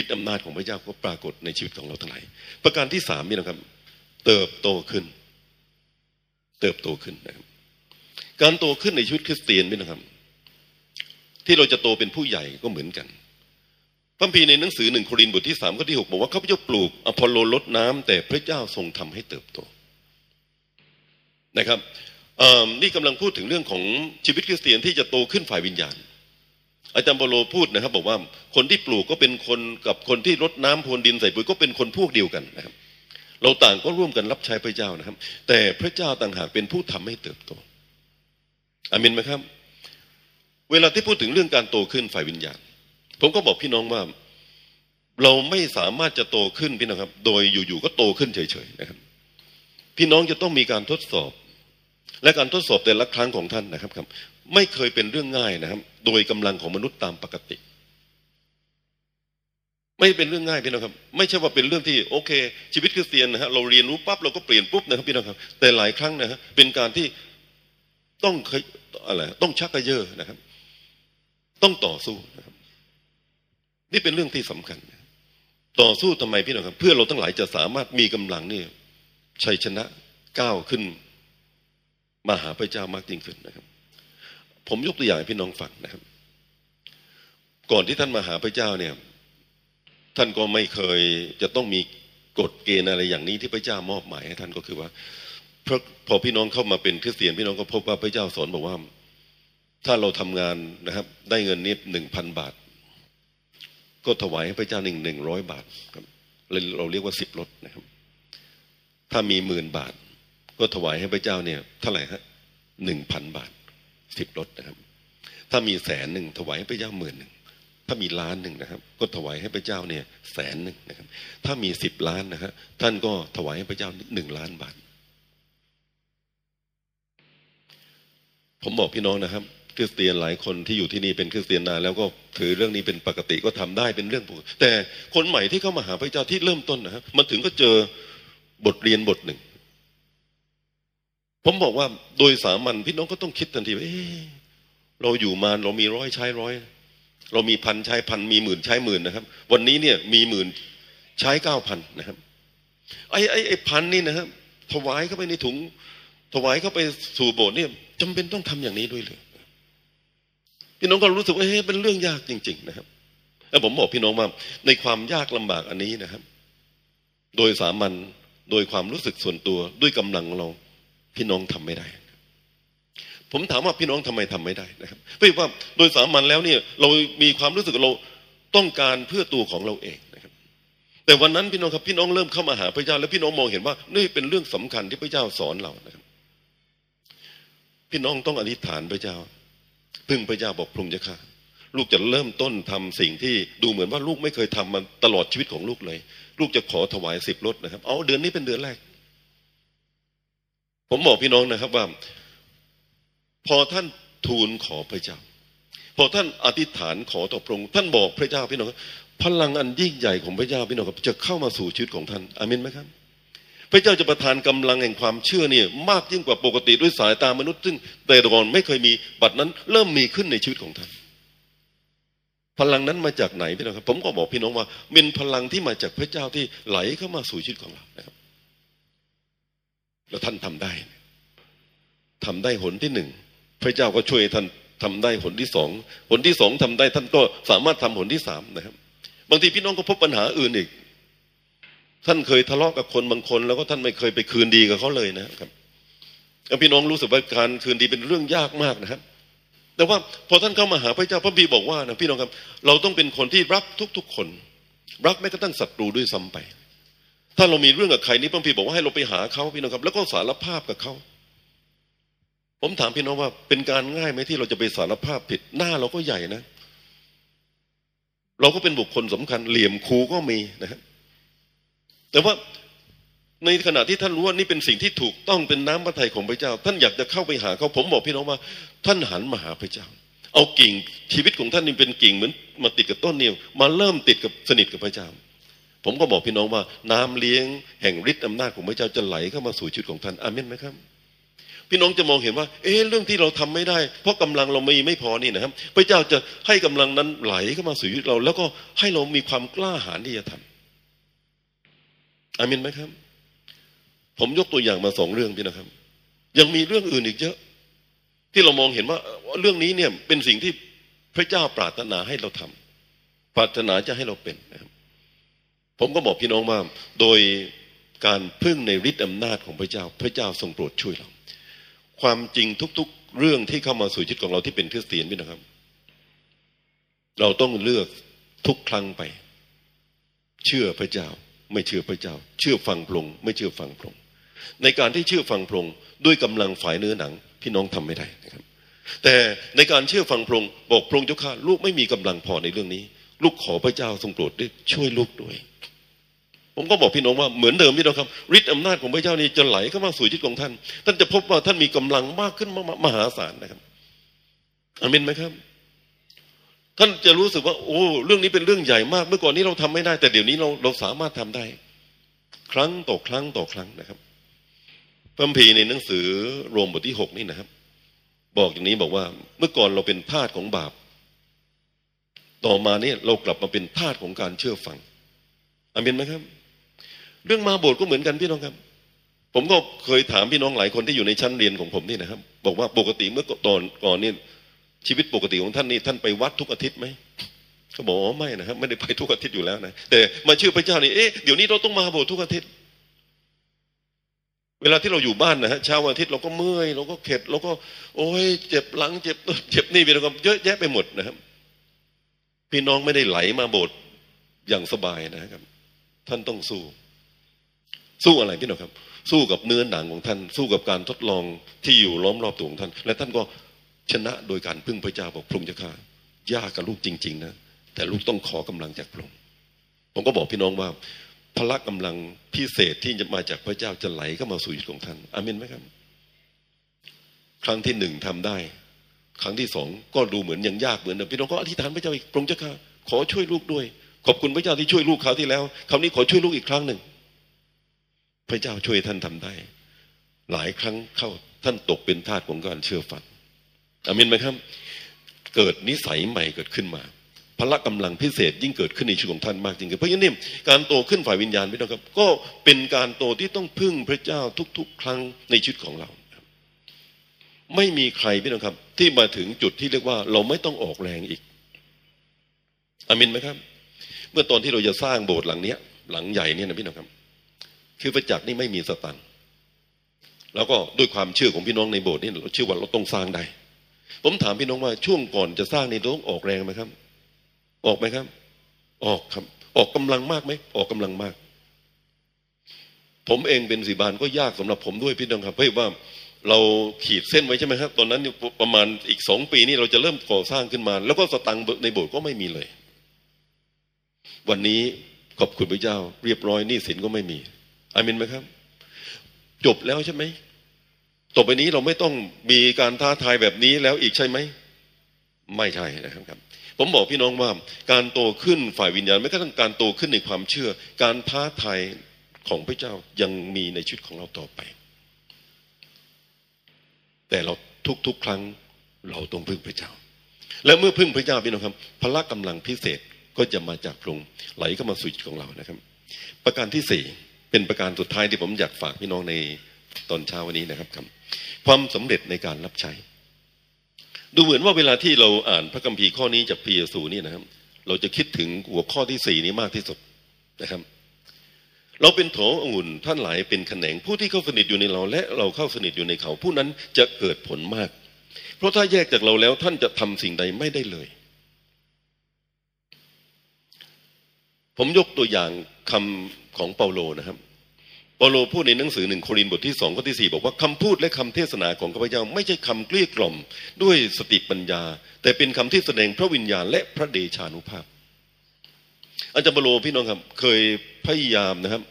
ฤทธิอำนาจของพระเจ้าก็ปรากฏในชีวิตของเราทั้งหลายประการที่สามนี่นะครับ เติบโตขึ้น เติบโตขึ้นนะครับ การโตขึ้นในชีวิตคริสเตียนนี่นะครับ ที่เราจะโตเป็นผู้ใหญ่ก็เหมือนกันพระพีในหนังสือหนึ่งโครินธ์บทที่สามข้อที่หกบอกว่าข้าพเจ้าปลูกอพอลโลลดน้ำแต่พระเจ้าทรงทำให้เติบโตนะครับนี่กำลังพูดถึงเรื่องของชีวิตคริสเตียนที่จะโตขึ้นฝ่ายวิญญาณ อาจารย์บโลพูดนะครับ บอกว่าคนที่ปลูกก็เป็นคนกับคนที่รดน้ำพรวนดินใส่ปุ๋ยก็เป็นคนพวกเดียวกันนะครับ เราต่างก็ร่วมกันรับใช้พระเจ้านะครับ แต่พระเจ้าต่างหากเป็นผู้ทำให้เติบโตอามินไหมครับ เวลาที่พูดถึงเรื่องการโตขึ้นฝ่ายวิญญาณ ผมก็บอกพี่น้องว่า เราไม่สามารถจะโตขึ้นพี่น้องครับ โดยอยู่ๆก็โตขึ้นเฉยๆนะครับ พี่น้องจะต้องมีการทดสอบ และการทดสอบแต่ละครั้งของท่านนะครับครับ ไม่เคยเป็นเรื่องง่ายนะครับ โดยกำลังของมนุษย์ตามปกติ ไม่เป็นเรื่องง่ายพี่น้องครับ ไม่ใช่ว่าเป็นเรื่องที่โอเค ชีวิตคริสเตียนนะฮะเราเรียนรู้ปั๊บเราก็เปลี่ยนปุ๊บนะครับพี่น้องครับ แต่หลายครั้งนะฮะเป็นการที่ต้องอะไรต้องชักกระเยอะนะครับ ต้องต่อสู้นะครับ นี่เป็นเรื่องที่สำคัญ ต่อสู้ทำไมพี่น้องครับ เพื่อเราทั้งหลายจะสามารถมีกำลังนี่ชัยชนะก้าวขึ้นมาหาพระเจ้ามากยิ่งขึ้นนะครับ ผมยกตัวอย่างให้พี่น้องฟังนะครับ ก่อนที่ท่านมาหาพระเจ้าเนี่ย ท่านก็ไม่เคยจะต้องมีกฎเกณฑ์อะไรอย่างนี้ที่พระเจ้ามอบหมายให้ท่านก็คือว่าพอพอพี่น้องเข้ามาเป็นคริสเตียนพี่น้องก็พบว่าพระเจ้าสอนบอกว่า ถ้าเราทำงานนะครับ ได้เงินนี้หนึ่งพันบาท ก็ถวายให้พระเจ้าหนึ่งหนึ่งร้อยบาทครับเราเรียกว่าสิบลดนะครับ ถ้ามีหมื่นบาท ก็ถวายให้พระเจ้าเนี่ยเท่าไหร่ฮะหนึ่งพันบาทสิบลดนะครับ ถ้ามีแสนหนึ่งถวายให้พระเจ้าหมื่นหนึ่ง ถ้ามีล้านหนึ่งนะครับ ก็ถวายให้พระเจ้าเนี่ยแสนหนึ่งนะครับ ถ้ามีสิบล้านนะฮะท่านก็ถวายให้พระเจ้าหนึ่งล้านบาท ผมบอกพี่น้องนะครับ คริสเตียนหลายคนที่อยู่ที่นี่เป็นคริสเตียนนานแล้วก็ถือเรื่องนี้เป็นปกติก็ทำได้เป็นเรื่องปกติแต่คนใหม่ที่เข้ามาหาพระเจ้าที่เริ่มต้นนะครับมันถึงก็เจอบทเรียนบทหนึ่ง ผมบอกว่าโดยสามัญพี่น้องก็ต้องคิดทันทีว่าเเราอยู่มาเรามีร้อยใช้ร้อย เรามีพันใช้พันมีหมื่นใช้หมื่นนะครับ วันนี้เนี่ยมีหมื่นใช้เก้าพันนะครับไอ้ไอ้ไอ้พันนี่นะครับถวายเข้าไปในถุง ถวายเข้าไปสู่โบสถ์เนี่ยจำเป็นต้องทำอย่างนี้ด้วยเลยพี่น้องก็รู้สึกว่าเฮ้ยเป็นเรื่องยากจริง ๆ นะครับแล้วผมบอกพี่น้องว่าในความยากลำบากอันนี้นะครับ โดยสามัญโดยความรู้สึกส่วนตัวด้วยกำลังของเราพี่น้องทำไม่ได้ ผมถามว่าพี่น้องทำไมทำไม่ได้นะครับเพราะว่าโดยสามัญแล้วเนี่ยเรามีความรู้สึกเราต้องการเพื่อตัวของเราเองนะครับ แต่วันนั้นพี่น้องครับพี่น้องเริ่มเข้ามาหาพระเจ้า แล้วพี่น้องมองเห็นว่านี่เป็นเรื่องสำคัญที่พระเจ้าสอนเรานะครับ พี่น้องต้องอธิษฐานพระเจ้า พึ่งพระเจ้าบอกพระองค์จะข้าลูกจะเริ่มต้นทำสิ่งที่ดูเหมือนว่าลูกไม่เคยทำมาตลอดชีวิตของลูกเลย ลูกจะขอถวายสิบรถนะครับ เอาเดือนนี้เป็นเดือนแรก ผมบอกพี่น้องนะครับว่า พอท่านทูลขอพระเจ้า พอท่านอธิษฐานขอต่อพระองค์ท่านบอกพระเจ้าพี่น้องพลังอันยิ่งใหญ่ของพระเจ้าพี่น้องครับจะเข้ามาสู่ชีวิตของท่านอามินไหมครับ พระเจ้าจะประทานกำลังแห่งความเชื่อเนี่ยมากยิ่งกว่าปกติด้วยสายตามนุษย์ ซึ่งแต่ก่อนไม่เคยมีบัดนั้นเริ่มมีขึ้นในชีวิตของท่าน พลังนั้นมาจากไหนพี่น้องครับผมก็บอกพี่น้องว่าเป็นพลังที่มาจากพระเจ้าที่ไหลเข้ามาสู่ชีวิตของเรานะครับแล้วท่านทำได้ทำได้หนที่หนึ่ง พระเจ้าก็ช่วยท่านทำได้ผลที่สองผลที่สองทำได้ท่านก็สามารถทำผลที่สามนะครับ บางทีพี่น้องก็พบปัญหาอื่นอีก ท่านเคยทะเลาะกับคนบางคน แล้วก็ท่านไม่เคยไปคืนดีกับเขาเลยนะครับแล้วพี่น้องรู้สึกว่าการคืนดีเป็นเรื่องยากมากนะครับ แต่ว่าพอท่านเข้ามาหาพระเจ้าพระบีบอกว่านะพี่น้องครับ เราต้องเป็นคนที่รักทุก ๆ คน รักแม้กระทั่งศัตรูด้วยซ้าไป ถ้าเรามีเรื่องกับใครนี้พระบีบอกว่าให้เราไปหาเขาพี่น้องครับ แล้วก็สารภาพกับเขา ผมถามพี่น้องว่าเป็นการง่ายไหมที่เราจะไปสารภาพผิด หน้าเราก็ใหญ่นะ เราก็เป็นบุคคลสำคัญ เหลี่ยมคูก็มีนะครับแต่ว่าในขณะที่ท่านรู้ว่านี่เป็นสิ่งที่ถูกต้องเป็นน้ำพระทัยของพระเจ้า ท่านอยากจะเข้าไปหาเขาผมบอกพี่น้องว่า ท่านหันมาหาพระเจ้า เอากิ่งชีวิตของท่านนี่เป็นกิ่งเหมือนมาติดกับต้นนิ้วมาเริ่มติดกับสนิทกับพระเจ้า ผมก็บอกพี่น้องว่า น้ำเลี้ยงแห่งฤทธิ์อำนาจของพระเจ้าจะไหลเข้ามาสู่ชีวิตของท่านอาเมนไหมครับ พี่น้องจะมองเห็นว่า เอ๊ะเรื่องที่เราทำไม่ได้ เพราะกำลังเราไม่ไม่พอนี่นะครับ พระเจ้าจะให้กำลังนั้นไหลเข้ามาสู่ชีวิตเรา แล้วก็ให้เรามีความกล้าหาญที่จะทำอามินไหมครับ ผมยกตัวอย่างมาสองเรื่องพี่นะครับ ยังมีเรื่องอื่นอีกเยอะ ที่เรามองเห็นว่าเรื่องนี้เนี่ยเป็นสิ่งที่พระเจ้าปรารถนาให้เราทำปรารถนาจะให้เราเป็นนะครับ ผมก็บอกพี่น้องว่าโดยการพึ่งในฤทธิอำนาจของพระเจ้า พระเจ้าทรงโปรดช่วยเรา ความจริงทุก ๆ เรื่องที่เข้ามาสู่ชีวิตของเราที่เป็นคริสเตียนพี่นะครับ เราต้องเลือกทุกครั้งไป เชื่อพระเจ้า ไม่เชื่อพระเจ้า เชื่อฟังพรงไม่เชื่อฟังพรงในการที่เชื่อฟังพรงด้วยกำลังฝ่ายเนื้อหนัง พี่น้องทำไม่ได้นะครับ แต่ในการเชื่อฟังพรงบอกพรงเจ้าข้าลูกไม่มีกำลังพอในเรื่องนี้ ลูกขอพระเจ้าทรงโปรดด้วยช่วยลูกด้วย ผมก็บอกพี่น้องว่าเหมือนเดิมพี่น้องครับฤทธิ์อำนาจของพระเจ้านี่จะไหลเข้ามาสู่ชีวิตของท่าน ท่านจะพบว่าท่านมีกำลังมากขึ้นมหาศาลนะครับอามินไหมครับ ท่านจะรู้สึกว่า โอ้เรื่องนี้เป็นเรื่องใหญ่มาก เมื่อก่อนนี้เราทำไม่ได้ แต่เดี๋ยวนี้เราเราสามารถทำได้ ครั้งต่อครั้งต่อครั้งนะครับพระพีในหนังสือรวมบทที่หกนี่นะครับ บอกอย่างนี้บอกว่า เมื่อก่อนเราเป็นทาสของบาป ต่อมาเนี่ยเรากลับมาเป็นทาสของการเชื่อฟังอามินไหมครับ เรื่องมาโบสถ์ก็เหมือนกันพี่น้องครับ ผมก็เคยถามพี่น้องหลายคนที่อยู่ในชั้นเรียนของผมนี่นะครับ บอกว่าปกติเมื่อตอนก่อนนี่ชีวิตปกติของท่านนี่ท่านไปวัดทุกอาทิตย์ไหมเขาบอกอ๋อไม่นะครับ ไม่ได้ไปทุกอาทิตย์อยู่แล้วนะแต่มาเชื่อพระเจ้านี่เอ๊ะเดี๋ยวนี้เราต้องมาโบสถ์ทุกอาทิตย์ เวลาที่เราอยู่บ้านนะฮะเช้าวันอาทิตย์เราก็เมื่อยเราก็เข็ดเราก็ โอ้ยเจ็บหลังเจ็บเจ็บนี่เป็นความเยอะแยะไปหมดนะครับ พี่น้องไม่ได้ไหลมาโบสถ์อย่างสบายนะครับ ท่านต้องสู้ สู้อะไรพี่น้องครับ สู้กับเนื้อหนังของท่าน สู้กับการทดลองที่อยู่ล้อมรอบตัวของท่าน และท่านก็ชนะโดยการพึ่งพระเจ้าบอกพระองค์จะฆ่ายากกับลูกจริง ๆ นะ แต่ลูกต้องขอกำลังจากพระองค์ผมก็บอกพี่น้องว่าพละกำลังพิเศษที่จะมาจากพระเจ้าจะไหลเข้ามาสู่ชีวิตของท่านอามินไหมครับ ครั้งที่หนึ่งทำได้ ครั้งที่สองก็ดูเหมือนยังยากเหมือนเดิมพี่น้องก็อธิษฐานพระเจ้าอีกพระองค์จะฆ่าขอช่วยลูกด้วย ขอบคุณพระเจ้าที่ช่วยลูกคราวที่แล้วคราวนี้ขอช่วยลูกอีกครั้งหนึ่ง พระเจ้าช่วยท่านทำได้ หลายครั้งเข้าท่านตกเป็นทาสของการเชื่อฟังอามินไหมครับ เกิดนิสัยใหม่เกิดขึ้นมาพละกำลังพิเศษยิ่งเกิดขึ้นในชีวิตของท่านมากจริงๆเพราะฉะนั้นการโตขึ้นฝ่ายวิญญาณพี่น้องครับ ก็เป็นการโตที่ต้องพึ่งพระเจ้าทุก ๆ ครั้งในชีวิตของเรา ไม่มีใครพี่น้องครับ ที่มาถึงจุดที่เรียกว่า เราไม่ต้องออกแรงอีกอามินไหมครับ เมื่อตอนที่เราจะสร้างโบสถ์หลังเนี้ย หลังใหญ่เนี่ยนะพี่น้องครับ คือพระจักรนี่ไม่มีสตังแล้วก็ด้วยความเชื่อของพี่น้องในโบสถ์นี่เราเชื่อว่าเราต้องสร้างได้ ผมถามพี่น้องว่าช่วงก่อนจะสร้างนี่เราต้องออกแรงไหมครับ ออกไหมครับ ออกครับ ออกกำลังมากไหมออกกำลังมาก ผมเองเป็นสีบานก็ยากสำหรับผมด้วยพี่น้องครับเพราะว่าเราขีดเส้นไว้ใช่ไหมครับ ตอนนั้นประมาณอีกสองปีนี้เราจะเริ่มก่อสร้างขึ้นมา แล้วก็สตังค์ในโบสถ์ก็ไม่มีเลย วันนี้ขอบคุณพระเจ้า เรียบร้อยหนี้สินก็ไม่มี อามินไหมครับ จบแล้วใช่ไหมต่อไปนี้เราไม่ต้องมีการท้าทายแบบนี้แล้วอีกใช่ไหม ไม่ใช่นะครับ ผมบอกพี่น้องว่าการโตขึ้นฝ่ายวิญญาณไม่กระทั่งการโตขึ้นในความเชื่อ การท้าทายของพระเจ้ายังมีในชีวิตของเราต่อไป แต่เราทุกๆครั้งเราต้องพึ่งพระเจ้า และเมื่อพึ่งพระเจ้าพี่น้องครับ พละกำลังพิเศษก็จะมาจากพระองค์ไหลเข้ามาสู่ชีวิตของเรานะครับ ประการที่สี่ เป็นประการสุดท้ายที่ผมอยากฝากพี่น้องในตอนเช้าวันนี้นะครับครับความสำเร็จในการรับใช้ ดูเหมือนว่าเวลาที่เราอ่านพระคัมภีร์ข้อนี้จากพระเยซูนี่นะครับ เราจะคิดถึงหัวข้อที่สี่นี้มากที่สุดนะครับ เราเป็นโถองุ่นท่านหลายเป็นแขนงผู้ที่เข้าสนิทอยู่ในเรา และเราเข้าสนิทอยู่ในเขา ผู้นั้นจะเกิดผลมาก เพราะถ้าแยกจากเราแล้วท่านจะทำสิ่งใดไม่ได้เลย ผมยกตัวอย่าง คำของเปาโลนะครับเปาโลพูดในหนังสือหนึ่งโครินธ์บทที่สองข้อที่สี่บอกว่าคำพูดและคำเทศนาของข้าพเจ้าไม่ใช่คำเกลี้ยกล่อมด้วยสติปัญญา แต่เป็นคำที่แสดงพระวิญญาณและพระเดชานุภาพ อาจารย์เปาโลพี่น้องครับ เคยพยายามนะครับ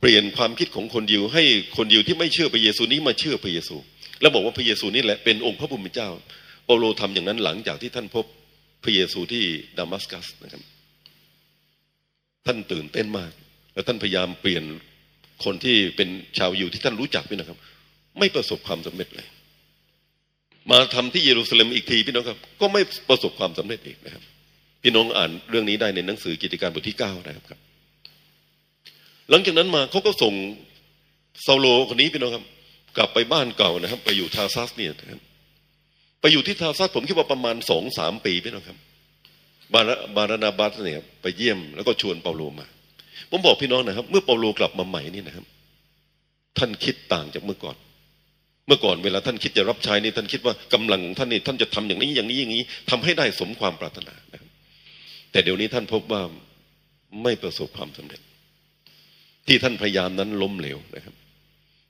เปลี่ยนความคิดของคนยิวให้คนยิวที่ไม่เชื่อพระเยซูนี้มาเชื่อพระเยซู แล้วบอกว่าพระเยซูนี่แหละเป็นองค์พระผู้เป็นเจ้าเปาโลทำอย่างนั้นหลังจากที่ท่านพบพระเยซูที่ดามัสกัสนะครับ ท่านตื่นเต้นมาก แล้วท่านพยายามเปลี่ยนคนที่เป็นชาวยิวที่ท่านรู้จักพี่นะครับ ไม่ประสบความสำเร็จเลย มาทำที่เยรูซาเล็มอีกทีพี่น้องครับ ก็ไม่ประสบความสำเร็จอีกนะครับ พี่น้องอ่านเรื่องนี้ได้ในหนังสือกิจการบทที่เก้านะครับครับ หลังจากนั้นมาเขาก็ส่งซาโลคนนี้พี่น้องครับ กลับไปบ้านเก่านะครับ ไปอยู่ทาซัสเนี่ยนะครับไปอยู่ที่ทาซัสผมคิดว่าประมาณสองสามปีพี่น้องครับ บาราบารนาบัสเนี่ยไปเยี่ยมแล้วก็ชวนเปาโลมา ผมบอกพี่น้องนะครับ เมื่อเปาโลกลับมาใหม่นี่นะครับ ท่านคิดต่างจากเมื่อก่อน เมื่อก่อนเวลาท่านคิดจะรับใช้นี่ท่านคิดว่ากำลังท่านนี่ท่านจะทำอย่างนี้อย่างนี้อย่างนี้ทำให้ได้สมความปรารถนานะครับแต่เดี๋ยวนี้ท่านพบว่าไม่ประสบความสำเร็จ ที่ท่านพยายามนั้นล้มเหลวนะครับ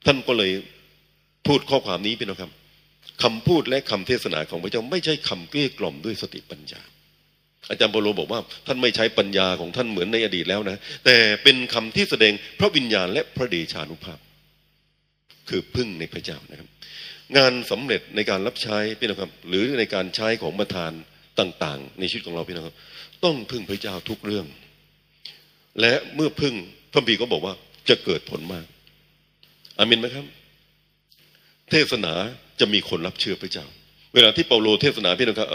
ท่านก็เลยพูดข้อความนี้พี่น้องครับคำพูดและคำเทศนาของพระเจ้าไม่ใช่คำเกลี้ยกล่อมด้วยสติปัญญา อาจารย์เปโลบอกว่าท่านไม่ใช้ปัญญาของท่านเหมือนในอดีตแล้วนะ แต่เป็นคำที่แสดงพระวิญญาณและพระเดชานุภาพ คือพึ่งในพระเจ้านะครับ งานสำเร็จในการรับใช้พี่น้องครับ หรือในการใช้ของประธานต่างๆ ในชีวิตของเราพี่น้องครับ ต้องพึ่งพระเจ้าทุกเรื่อง และเมื่อพึ่งพระบีก็บอกว่าจะเกิดผลมากอามินไหมครับ เทศนาจะมีคนรับเชื่อพระเจ้า เวลาที่เปาโลเทศนาพี่น้องครับ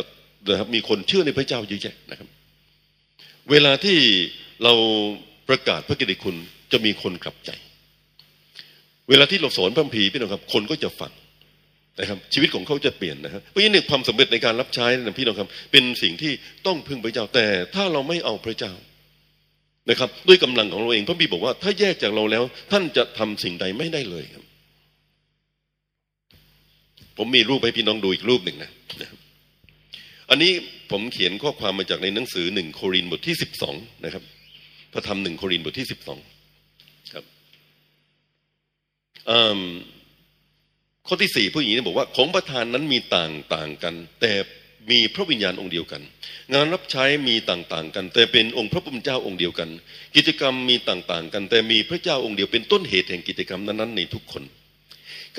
นะครับมีคนเชื่อในพระเจ้าเยอะแยะนะครับ เวลาที่เราประกาศพระกิตติคุณจะมีคนกลับใจ เวลาที่เราสอนพระพีพี่น้องครับ คนก็จะฟังนะครับ ชีวิตของเขาจะเปลี่ยนนะครับเพราะฉะนั้นความสำเร็จในการรับใช้นะพี่น้องครับ เป็นสิ่งที่ต้องพึ่งพระเจ้าแต่ ถ้าเราไม่เอาพระเจ้านะครับ ด้วยกำลังของเราเองพระบีบอกว่า ถ้าแยกจากเราแล้ว ท่านจะทำสิ่งใดไม่ได้เลยครับ ผมมีรูปให้พี่น้องดูอีกรูปหนึ่งนะนะครับ อันนี้ผมเขียนข้อความมาจากในหนังสือหนึ่งโครินบทที่สิบสองนะครับพระธรรมหนึ่งโครินบทที่สิบสองครับข้อที่สี่ผู้หญิงนี้บอกว่า ของประธานนั้นมีต่างต่างกัน แต่มีพระวิญญาณองค์เดียวกัน งานรับใช้มีต่างๆ กัน แต่เป็นองค์พระผู้เป็นเจ้าองค์เดียวกัน กิจกรรมมีต่างๆ กัน แต่มีพระเจ้าองค์เดียวเป็นต้นเหตุแห่งกิจกรรมนั้นๆในทุกคน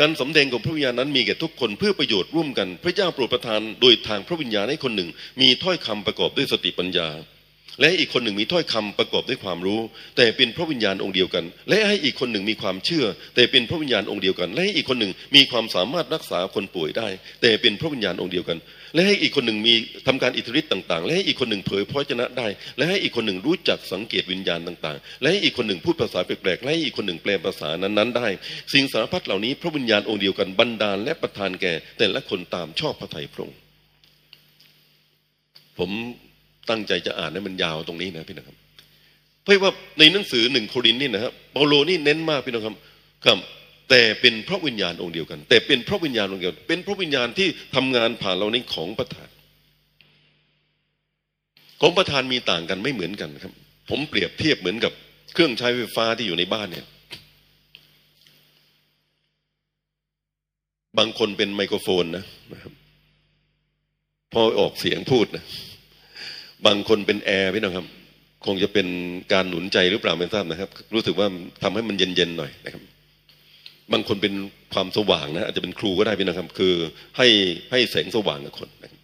การสำแดงของพระวิญญาณนั้นมีแก่ทุกคนเพื่อประโยชน์ร่วมกัน พระเจ้าโปรดประทานโดยทางพระวิญญาณให้คนหนึ่ง มีถ้อยคำประกอบด้วยสติปัญญา และอีกคนหนึ่งมีถ้อยคำประกอบด้วยความรู้ แต่เป็นพระวิญญาณองค์เดียวกัน และให้อีกคนหนึ่งมีความเชื่อ แต่เป็นพระวิญญาณองค์เดียวกัน และให้อีกคนหนึ่งมีความสามารถรักษาคนป่วยได้ แต่เป็นพระวิญญาณองค์เดียวกัน และให้อีกคนหนึ่งมีทำการอิทธิฤทธิ์ต่างๆ และให้อีกคนหนึ่งเผยพระชนะได้ และให้อีกคนหนึ่งรู้จักสังเกตวิญญาณต่าง ๆ และให้อีกคนหนึ่งพูดภาษาแปลกๆและให้อีกคนหนึ่งแปลภาษานั้นๆได้ สิ่งสารพัดเหล่านี้ พระวิญญาณองค์เดียวกันบันดาลและประทานแก่ แต่ละคนตามชอบพระทัยพระองค์ผม ตั้งใจจะอ่านให้มันยาวตรงนี้นะพี่นะครับ เพราะว่าในหนังสือหนึ่งโครินนี่นะครับเปาโลนี่เน้นมากพี่น้องครับครับ แต่เป็นพระวิญญาณองค์เดียวกัน แต่เป็นพระวิญญาณองค์เดียวเป็นพระวิญญาณที่ทำงานผ่านเราในของประธาน ของประธานมีต่างกันไม่เหมือนกันครับ ผมเปรียบเทียบเหมือนกับเครื่องใช้ไฟฟ้าที่อยู่ในบ้านเนี่ย บางคนเป็นไมโครโฟนนะนะครับพอออกเสียงพูดนะ บางคนเป็นแอร์พี่น้องครับ คงจะเป็นการหนุนใจหรือเปล่าไม่ทราบนะครับ รู้สึกว่าทำให้มันเย็นๆหน่อยนะครับ บางคนเป็นความสว่างนะอาจจะเป็นครูก็ได้พี่น้องครับ คือให้ให้แสงสว่างกับคนนะครับ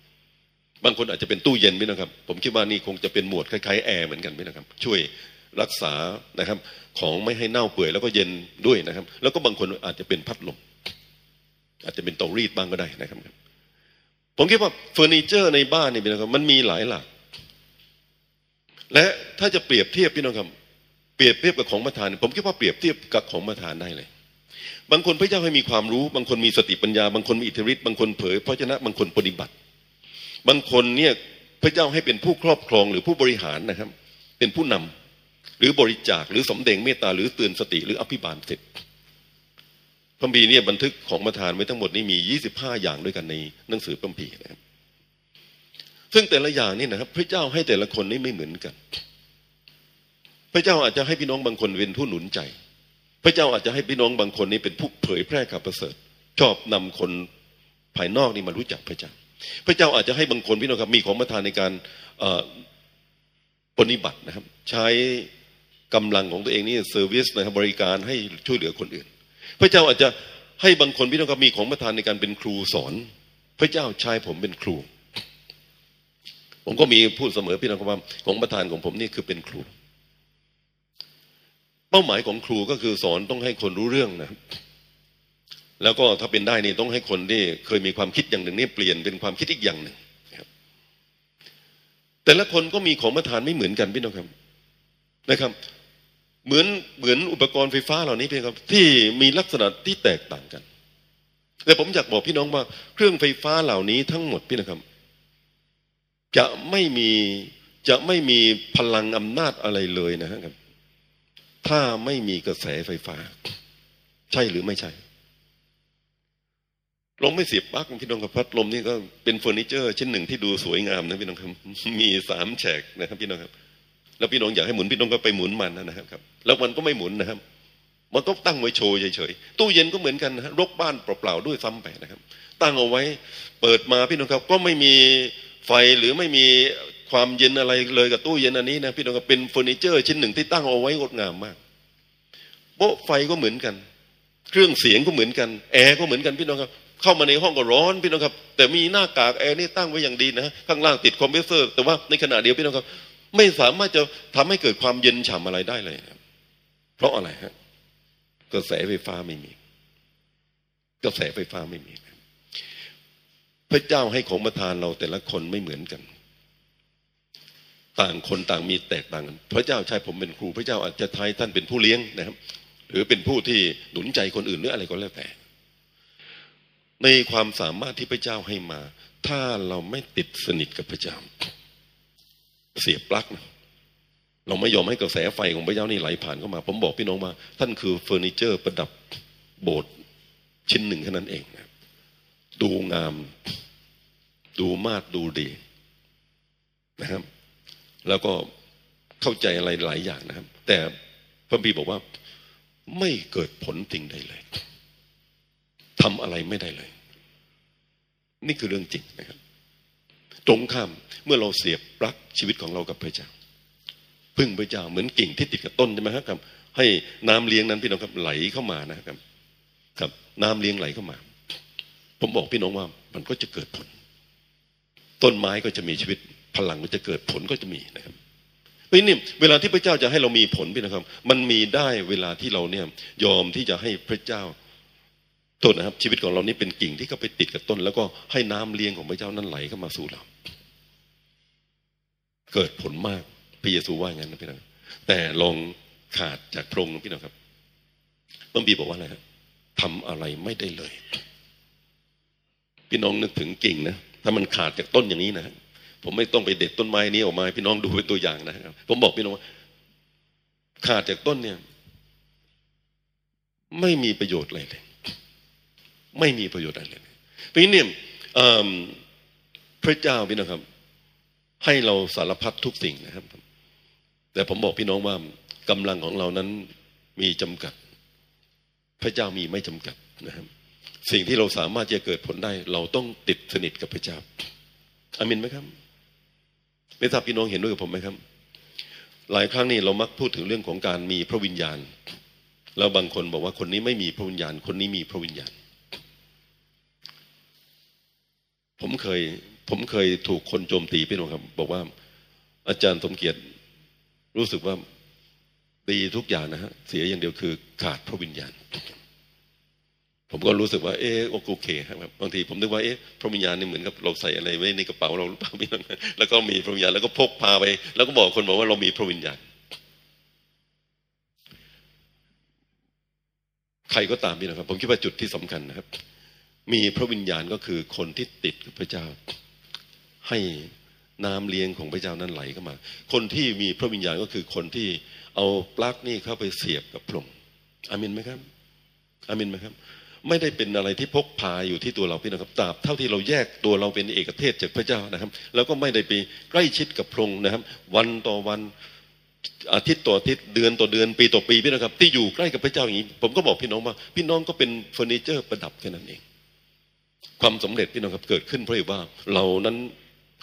บางคนอาจจะเป็นตู้เย็นพี่น้องครับ ผมคิดว่านี่คงจะเป็นหมวดคล้ายๆแอร์เหมือนกันพี่น้องครับ ช่วยรักษานะครับ ของไม่ให้เน่าเปื่อยแล้วก็เย็นด้วยนะครับ แล้วก็บางคนอาจจะเป็นพัดลมอาจจะเป็นเตารีดบ้างก็ได้นะครับ ผมคิดว่าเฟอร์นิเจอร์ในบ้านนี่พี่น้องครับ มันมีหลายหลัก และถ้าจะเปรียบเทียบพี่น้องครับเปรียบเทียบกับของประทาน ผมคิดว่าเปรียบเทียบกับของประทานได้เลย บางคนพระเจ้าให้มีความรู้ บางคนมีสติปัญญา บางคนมีอิทธิฤทธิ์บางคนเผยพระชนะบางคนปฏิบัติ บางคนเนี่ยพระเจ้าให้เป็นผู้ครอบครองหรือผู้บริหารนะครับ เป็นผู้นำหรือบริจาคหรือสมเด็จเมตตาหรือเตือนสติหรืออภิบาลเสร็จพระบีเนี่ยบันทึกของประธานไว้ทั้งหมดนี่มี 25 อย่างด้วยกันในหนังสือพระบีนะครับ ซึ่งแต่ละอย่างนี่นะครับ พระเจ้าให้แต่ละคนนี่ไม่เหมือนกัน พระเจ้าอาจจะให้พี่น้องบางคนเป็นผู้หนุนใจ พระเจ้าอาจจะให้พี่น้องบางคนนี่เป็นผู้เผยแพร่ข่าวประเสริฐ ชอบนำคนภายนอกนี่มารู้จักพระเจ้า พระเจ้าอาจจะให้บางคนพี่น้องครับมีของประทานในการปฏิบัตินะครับ ใช้กำลังของตัวเองนี่เซอร์วิสนะครับบริการให้ช่วยเหลือคนอื่น พระเจ้าอาจจะให้บางคนพี่น้องครับมีของประทานในการเป็นครูสอน พระเจ้าใช้ผมเป็นครู ผมก็มีพูดเสมอพี่น้องครับว่าของประทานของผมนี่คือเป็นครู เป้าหมายของครูก็คือสอนต้องให้คนรู้เรื่องนะแล้วก็ถ้าเป็นได้นี่ต้องให้คนที่เคยมีความคิดอย่างหนึ่งนี่เปลี่ยนเป็นความคิดอีกอย่างหนึ่งครับแต่ละคนก็มีของประทานไม่เหมือนกันพี่น้องครับนะครับ เหมือนเหมือนอุปกรณ์ไฟฟ้าเหล่านี้เพี่ครับ ที่มีลักษณะที่แตกต่างกัน แต่ผมอยากบอกพี่น้องว่า เครื่องไฟฟ้าเหล่านี้ทั้งหมดพี่นะครับ จะไม่มีจะไม่มีพลังอำนาจอะไรเลยนะครับ ถ้าไม่มีกระแสไฟฟ้า ใช่หรือไม่ใช่ลมไม่เสียบปลั๊กพี่น้องครับพัดลมนี่ก็เป็นเฟอร์นิเจอร์ชิ้นหนึ่งที่ดูสวยงามนะพี่น้องครับมีสามแฉกนะครับ พี่น้องครับ แล้วพี่น้องอยากให้หมุนพี่น้องก็ไปหมุนมันนะครับ แล้วมันก็ไม่หมุนนะครับ มันก็ตั้งไว้โชว์เฉยๆตู้เย็นก็เหมือนกันนะรกบ้านเปล่าๆด้วยซ้ำไปนะครับ ตั้งเอาไว้ เปิดมาพี่น้องครับ ก็ไม่มี ไฟหรือไม่มีความเย็นอะไรเลยกับตู้เย็นอันนี้นะพี่น้องครับเป็นเฟอร์นิเจอร์ชิ้นหนึ่งที่ตั้งเอาไว้งดงามมากโป๊ะไฟก็เหมือนกัน เครื่องเสียงก็เหมือนกัน แอร์ก็เหมือนกันพี่น้องครับ เข้ามาในห้องก็ร้อนพี่น้องครับ แต่มีหน้ากากแอร์นี่ตั้งไว้อย่างดีนะข้างล่างติดคอมเพรสเซอร์ แต่ว่าในขณะเดียวพี่น้องครับ ไม่สามารถจะทำให้เกิดความเย็นฉ่ำอะไรได้เลยเพราะอะไรฮะกระแสไฟฟ้าไม่มี กระแสไฟฟ้าไม่มี พระเจ้าให้ของประทานเราแต่ละคนไม่เหมือนกัน ต่างคนต่างมีแตกต่างกัน พระเจ้าใช้ผมเป็นครู พระเจ้าอาจจะใช้ท่านเป็นผู้เลี้ยงนะครับ หรือเป็นผู้ที่หนุนใจคนอื่นหรืออะไรก็แล้วแต่ ในความสามารถที่พระเจ้าให้มา ถ้าเราไม่ติดสนิทกับพระเจ้า เสียปลั๊กนะเราไม่ยอมให้กระแสไฟของพระเจ้านี่ไหลผ่านเข้ามา ผมบอกพี่น้องว่าท่านคือเฟอร์นิเจอร์ประดับโบสถ์ชิ้นหนึ่งแค่นั้นเองนะ ดูงาม ดูมาดดูดีนะครับ แล้วก็เข้าใจอะไรหลายอย่างนะครับ แต่พระบีบอกว่าไม่เกิดผลสิ่งใดเลยทำอะไรไม่ได้เลย นี่คือเรื่องจริงนะครับ ตรงข้ามเมื่อเราเสียบปลั๊กชีวิตของเรากับพระเจ้า พึ่งพระเจ้าเหมือนกิ่งที่ติดกับต้นใช่ไหมครับ ให้น้ำเลี้ยงนั้นพี่น้องครับไหลเข้ามานะครับ ครับ น้ำเลี้ยงไหลเข้ามา ผมบอกพี่น้องว่ามันก็จะเกิดผล ต้นไม้ก็จะมีชีวิต พลังก็จะเกิดผลก็จะมีนะครับเพราะนี่เวลาที่พระเจ้าจะให้เรามีผลพี่นะครับ มันมีได้เวลาที่เราเนี่ยยอมที่จะให้พระเจ้าโทษนะครับ ชีวิตของเรานี่เป็นกิ่งที่เขาไปติดกับต้น แล้วก็ให้น้ำเลี้ยงของพระเจ้านั้นไหลเข้ามาสู่เรา เกิดผลมากพระเยซูว่าอย่างนั้นนะพี่น้องแต่ลองขาดจากพระองค์พี่น้องครับพระบีบอกว่าอะไรครับทำอะไรไม่ได้เลย พี่น้องนึกถึงกิ่งนะถ้ามันขาดจากต้นอย่างนี้นะผมไม่ต้องไปเด็ดต้นไม้นี้ออกมาพี่น้องดูเป็นตัวอย่างนะครับ ผมบอกพี่น้องว่าขาดจากต้นเนี่ย ไม่มีประโยชน์อะไรเลย ไม่มีประโยชน์อะไรเลยเพราะนั้เนี่ยพระเจ้าพี่น้องครับ ให้เราสารพัดทุกสิ่งนะครับ แต่ผมบอกพี่น้องว่ากำลังของเรานั้นมีจำกัด พระเจ้ามีไม่จำกัดนะครับ สิ่งที่เราสามารถจะเกิดผลได้ เราต้องติดสนิทกับพระเจ้าอามินไหมครับ ไม่ทราบพี่น้องเห็นด้วยกับผมไหมครับ หลายครั้งนี่เรามักพูดถึงเรื่องของการมีพระวิญญาณ แล้วบางคนบอกว่าคนนี้ไม่มีพระวิญญาณ คนนี้มีพระวิญญาณ ผมเคย ผมเคยถูกคนโจมตีพี่น้องครับ บอกว่า อาจารย์สมเกียรติรู้สึกว่าดีทุกอย่างนะฮะเสียอย่างเดียวคือขาดพระวิญญาณ ผมก็รู้สึกว่า เออโอเคครับบางทีผมนึกว่าเอ๊ะพระวิญญาณนี่เหมือนกับเราใส่อะไรไว้ในกระเป๋าเราหรือเปล่าพี่น้แล้วก็มีพระวิญญาณแล้วก็พกพาไป แล้วก็บอกคนบอกว่าเรามีพระวิญญาณ ใครก็ตามพี่นะครับ ผมคิดว่าจุดที่สำคัญนะครับ มีพระวิญญาณก็คือคนที่ติดกับพระเจ้า ให้น้ำเลี้ยงของพระเจ้านั้นไหลเข้ามา คนที่มีพระวิญญาณก็คือคนที่เอาปลั๊กนี่เข้าไปเสียบกับพระองค์อามินไหมครับอามินไหมครับ ไม่ได้เป็นอะไรที่พกพาอยู่ที่ตัวเราพี่นะครับตราบเท่าที่เราแยกตัวเราเป็นเอกเทศจากพระเจ้านะครับ แล้วก็ไม่ได้ไปใกล้ชิดกับพระองค์นะครับ วันต่อวันอาทิตย์ต่ออาทิตย์เดือนต่อเดือนปีต่อปีพี่นะครับ ที่อยู่ใกล้กับพระเจ้าอย่างนี้ ผมก็บอกพี่น้องว่า พี่น้องก็เป็นเฟอร์นิเจอร์ประดับแค่นั้นเอง ความสำเร็จพี่น้องครับเกิดขึ้นเพราะว่าเรานั้น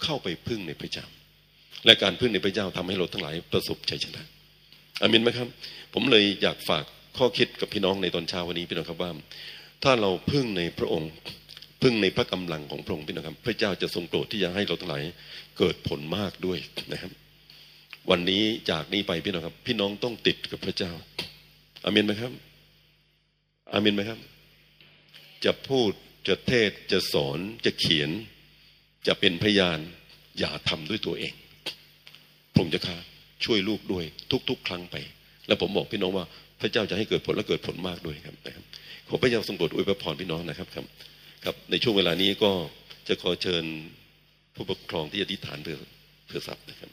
เข้าไปพึ่งในพระเจ้า และการพึ่งในพระเจ้าทำให้เราทั้งหลายประสบชัยชนะอามินไหมครับ ผมเลยอยากฝากข้อคิดกับพี่น้องในตอนเช้าวันนี้พี่น้องครับว่า ถ้าเราพึ่งในพระองค์พึ่งในพระกำลังของพระองค์พี่น้องครับ พระเจ้าจะทรงโปรดที่จะให้เราทั้งหลายเกิดผลมากด้วยนะครับ วันนี้จากนี้ไปพี่น้องครับ พี่น้องต้องติดกับพระเจ้าอามินไหมครับอามินไหมครับ จะพูดจะเทศจะสอนจะเขียน จะเป็นพยาน อย่าทำด้วยตัวเองผมจะค่ะช่วยลูกด้วย ทุก ๆ ครั้งไป แล้วผมบอกพี่น้องว่า พระเจ้าจะให้เกิดผลและเกิดผลมากด้วยครับนะครับ ขอพระเจ้าทรงโปรดอวยพรพี่น้องนะครับครับครับ ในช่วงเวลานี้ก็จะขอเชิญผู้ปกครองที่อธิษฐานเพื่อเพื่อทรัพย์นะครับ